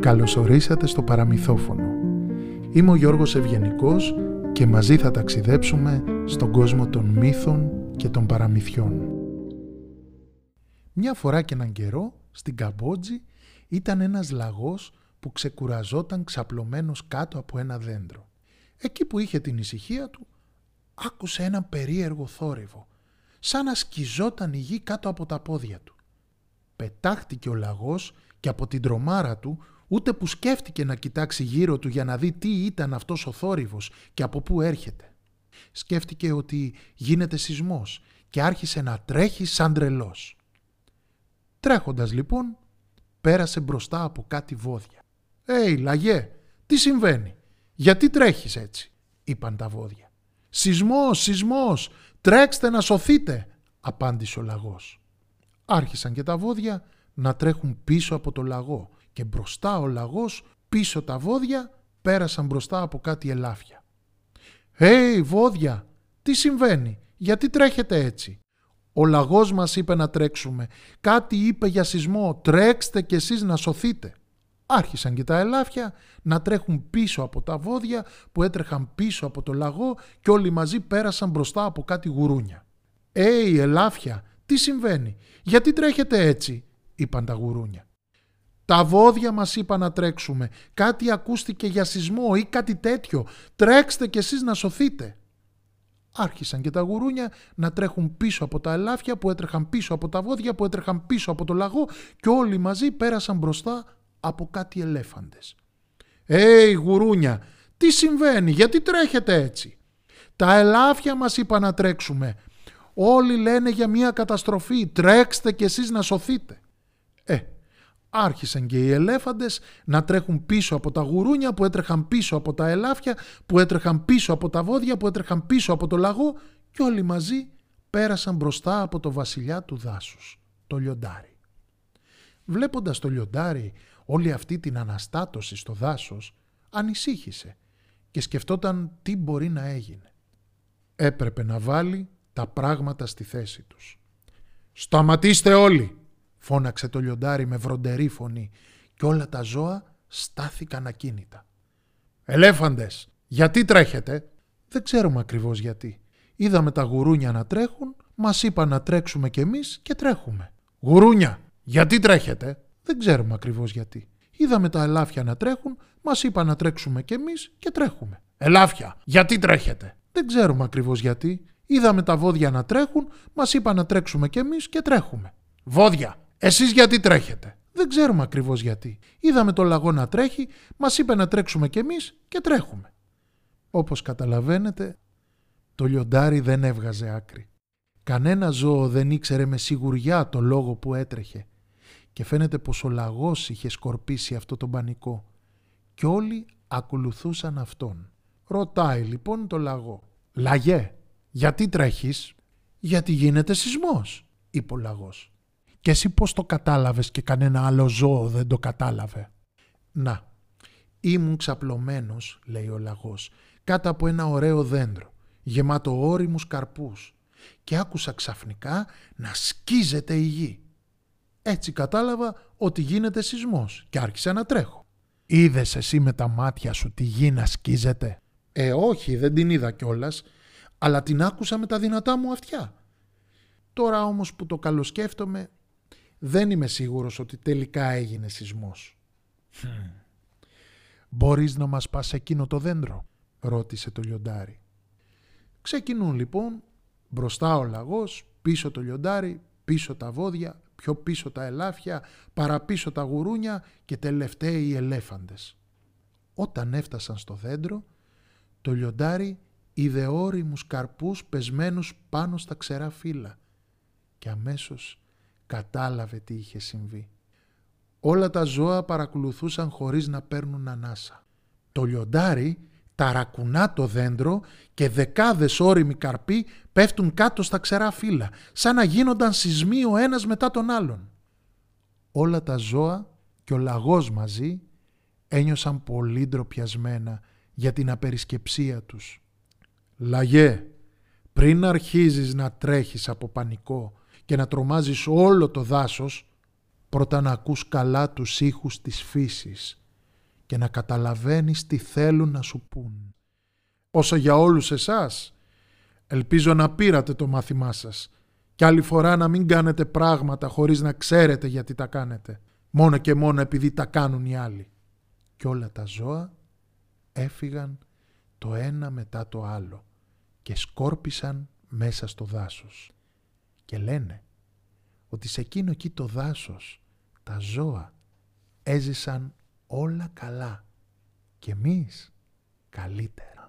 Καλωσορίσατε στο παραμυθόφωνο. Είμαι ο Γιώργος Ευγενικός και μαζί θα ταξιδέψουμε στον κόσμο των μύθων και των παραμυθιών. Μια φορά και έναν καιρό, στην Καμπότζη, ήταν ένας λαγός που ξεκουραζόταν ξαπλωμένος κάτω από ένα δέντρο. Εκεί που είχε την ησυχία του, άκουσε ένα περίεργο θόρυβο, σαν να σκιζόταν η γη κάτω από τα πόδια του. Πετάχτηκε ο λαγός και από την τρομάρα του ούτε που σκέφτηκε να κοιτάξει γύρω του για να δει τι ήταν αυτός ο θόρυβος και από πού έρχεται. Σκέφτηκε ότι γίνεται σεισμός και άρχισε να τρέχει σαν τρελός. Τρέχοντας λοιπόν, πέρασε μπροστά από κάτι βόδια. «Έι, λαγέ, τι συμβαίνει, γιατί τρέχεις έτσι» είπαν τα βόδια. «Σεισμός, σεισμός, τρέξτε να σωθείτε» απάντησε ο λαγός. Άρχισαν και τα βόδια να τρέχουν πίσω από το λαγό και μπροστά ο λαγός, πίσω τα βόδια, πέρασαν μπροστά από κάτι ελάφια. «Έι, βόδια, τι συμβαίνει, γιατί τρέχετε έτσι» Ο λαγός μας είπε να τρέξουμε. Κάτι είπε για σεισμό. Τρέξτε κι εσείς να σωθείτε. Άρχισαν και τα ελάφια να τρέχουν πίσω από τα βόδια που έτρεχαν πίσω από το λαγό και όλοι μαζί πέρασαν μπροστά από κάτι γουρούνια. «Έι, ελάφια, τι συμβαίνει, γιατί τρέχετε έτσι» είπαν τα γουρούνια. «Τα βόδια μας είπαν να τρέξουμε, κάτι ακούστηκε για σεισμό ή κάτι τέτοιο, τρέξτε κι εσείς να σωθείτε» άρχισαν και τα γουρούνια να τρέχουν πίσω από τα ελάφια που έτρεχαν πίσω από τα βόδια που έτρεχαν πίσω από το λαγό και όλοι μαζί πέρασαν μπροστά από κάτι ελέφαντες. «Έι γουρούνια, τι συμβαίνει, γιατί τρέχετε έτσι» «Τα ελάφια μας είπα να τρέξουμε. Όλοι λένε για μια καταστροφή. Τρέξτε κι εσείς να σωθείτε». Ε, άρχισαν και οι ελέφαντες να τρέχουν πίσω από τα γουρούνια που έτρεχαν πίσω από τα ελάφια, που έτρεχαν πίσω από τα βόδια, που έτρεχαν πίσω από το λαγό και όλοι μαζί πέρασαν μπροστά από το βασιλιά του δάσους, το λιοντάρι. Βλέποντας το λιοντάρι όλη αυτή την αναστάτωση στο δάσος, ανησύχησε και σκεφτόταν τι μπορεί να έγινε. Έπρεπε να βάλει τα πράγματα στη θέση τους. «Σταματήστε όλοι!» φώναξε το λιοντάρι με βροντερή φωνή και όλα τα ζώα στάθηκαν ακίνητα. «Ελέφαντες, γιατί τρέχετε» «Δεν ξέρουμε ακριβώς γιατί. Είδαμε τα γουρούνια να τρέχουν, μας είπαν να τρέξουμε κι εμείς και τρέχουμε». «Γουρούνια, γιατί τρέχετε» «Δεν ξέρουμε ακριβώς γιατί. Είδαμε τα ελάφια να τρέχουν, μας είπαν να τρέξουμε κι εμείς και τρέχουμε». «Ελάφια, γιατί τρέχετε» «Δεν ξέρουμε ακριβώς γιατί. Είδαμε τα βόδια να τρέχουν, μας είπαν να τρέξουμε κι εμείς και τρέχουμε». «Βόδια, εσείς γιατί τρέχετε; Δεν ξέρουμε ακριβώς γιατί. Είδαμε το λαγό να τρέχει, μας είπε να τρέξουμε κι εμείς και τρέχουμε. Όπως καταλαβαίνετε, το λιοντάρι δεν έβγαζε άκρη. Κανένα ζώο δεν ήξερε με σιγουριά το λόγο που έτρεχε και φαίνεται πως ο λαγός είχε σκορπίσει αυτό το πανικό και όλοι ακολουθούσαν αυτόν. Ρωτάει λοιπόν το λαγό «Λαγέ, γιατί τρέχεις» «Γιατί γίνεται σεισμός», είπε ο λαγός. Και εσύ πώς το κατάλαβες και κανένα άλλο ζώο δεν το κατάλαβε; Να, ήμουν ξαπλωμένος, λέει ο λαγός, κάτω από ένα ωραίο δέντρο, γεμάτο όριμους καρπούς και άκουσα ξαφνικά να σκίζεται η γη. Έτσι κατάλαβα ότι γίνεται σεισμός και άρχισα να τρέχω. Είδες εσύ με τα μάτια σου τη γη να σκίζεται; Ε όχι δεν την είδα κιόλας, αλλά την άκουσα με τα δυνατά μου αυτιά. Τώρα όμως που το καλοσκέφτομαι δεν είμαι σίγουρος ότι τελικά έγινε σεισμός. Hm. «Μπορείς να μας πας εκείνο το δέντρο» ρώτησε το λιοντάρι. Ξεκινούν λοιπόν μπροστά ο λαγός, πίσω το λιοντάρι, πίσω τα βόδια, πιο πίσω τα ελάφια, παραπίσω τα γουρούνια και τελευταίοι οι ελέφαντες. Όταν έφτασαν στο δέντρο, το λιοντάρι είδε όριμους καρπούς πεσμένους πάνω στα ξερά φύλλα και αμέσως κατάλαβε τι είχε συμβεί. Όλα τα ζώα παρακολουθούσαν χωρίς να παίρνουν ανάσα. Το λιοντάρι ταρακουνά το δέντρο και δεκάδες όριμοι καρποί πέφτουν κάτω στα ξερά φύλλα, σαν να γίνονταν σεισμοί ο ένας μετά τον άλλον. Όλα τα ζώα και ο λαγός μαζί ένιωσαν πολύ ντροπιασμένα για την απερισκεψία τους. «Λαγέ, πριν αρχίζεις να τρέχεις από πανικό και να τρομάζεις όλο το δάσος, πρώτα να ακούς καλά τους ήχους της φύσης και να καταλαβαίνεις τι θέλουν να σου πούν. Όσο για όλους εσάς, ελπίζω να πήρατε το μάθημά σας και άλλη φορά να μην κάνετε πράγματα χωρίς να ξέρετε γιατί τα κάνετε, μόνο και μόνο επειδή τα κάνουν οι άλλοι. Και όλα τα ζώα έφυγαν το ένα μετά το άλλο και σκόρπισαν μέσα στο δάσος. Και λένε ότι σε εκείνο εκεί το δάσος τα ζώα έζησαν όλα καλά και εμείς καλύτερα.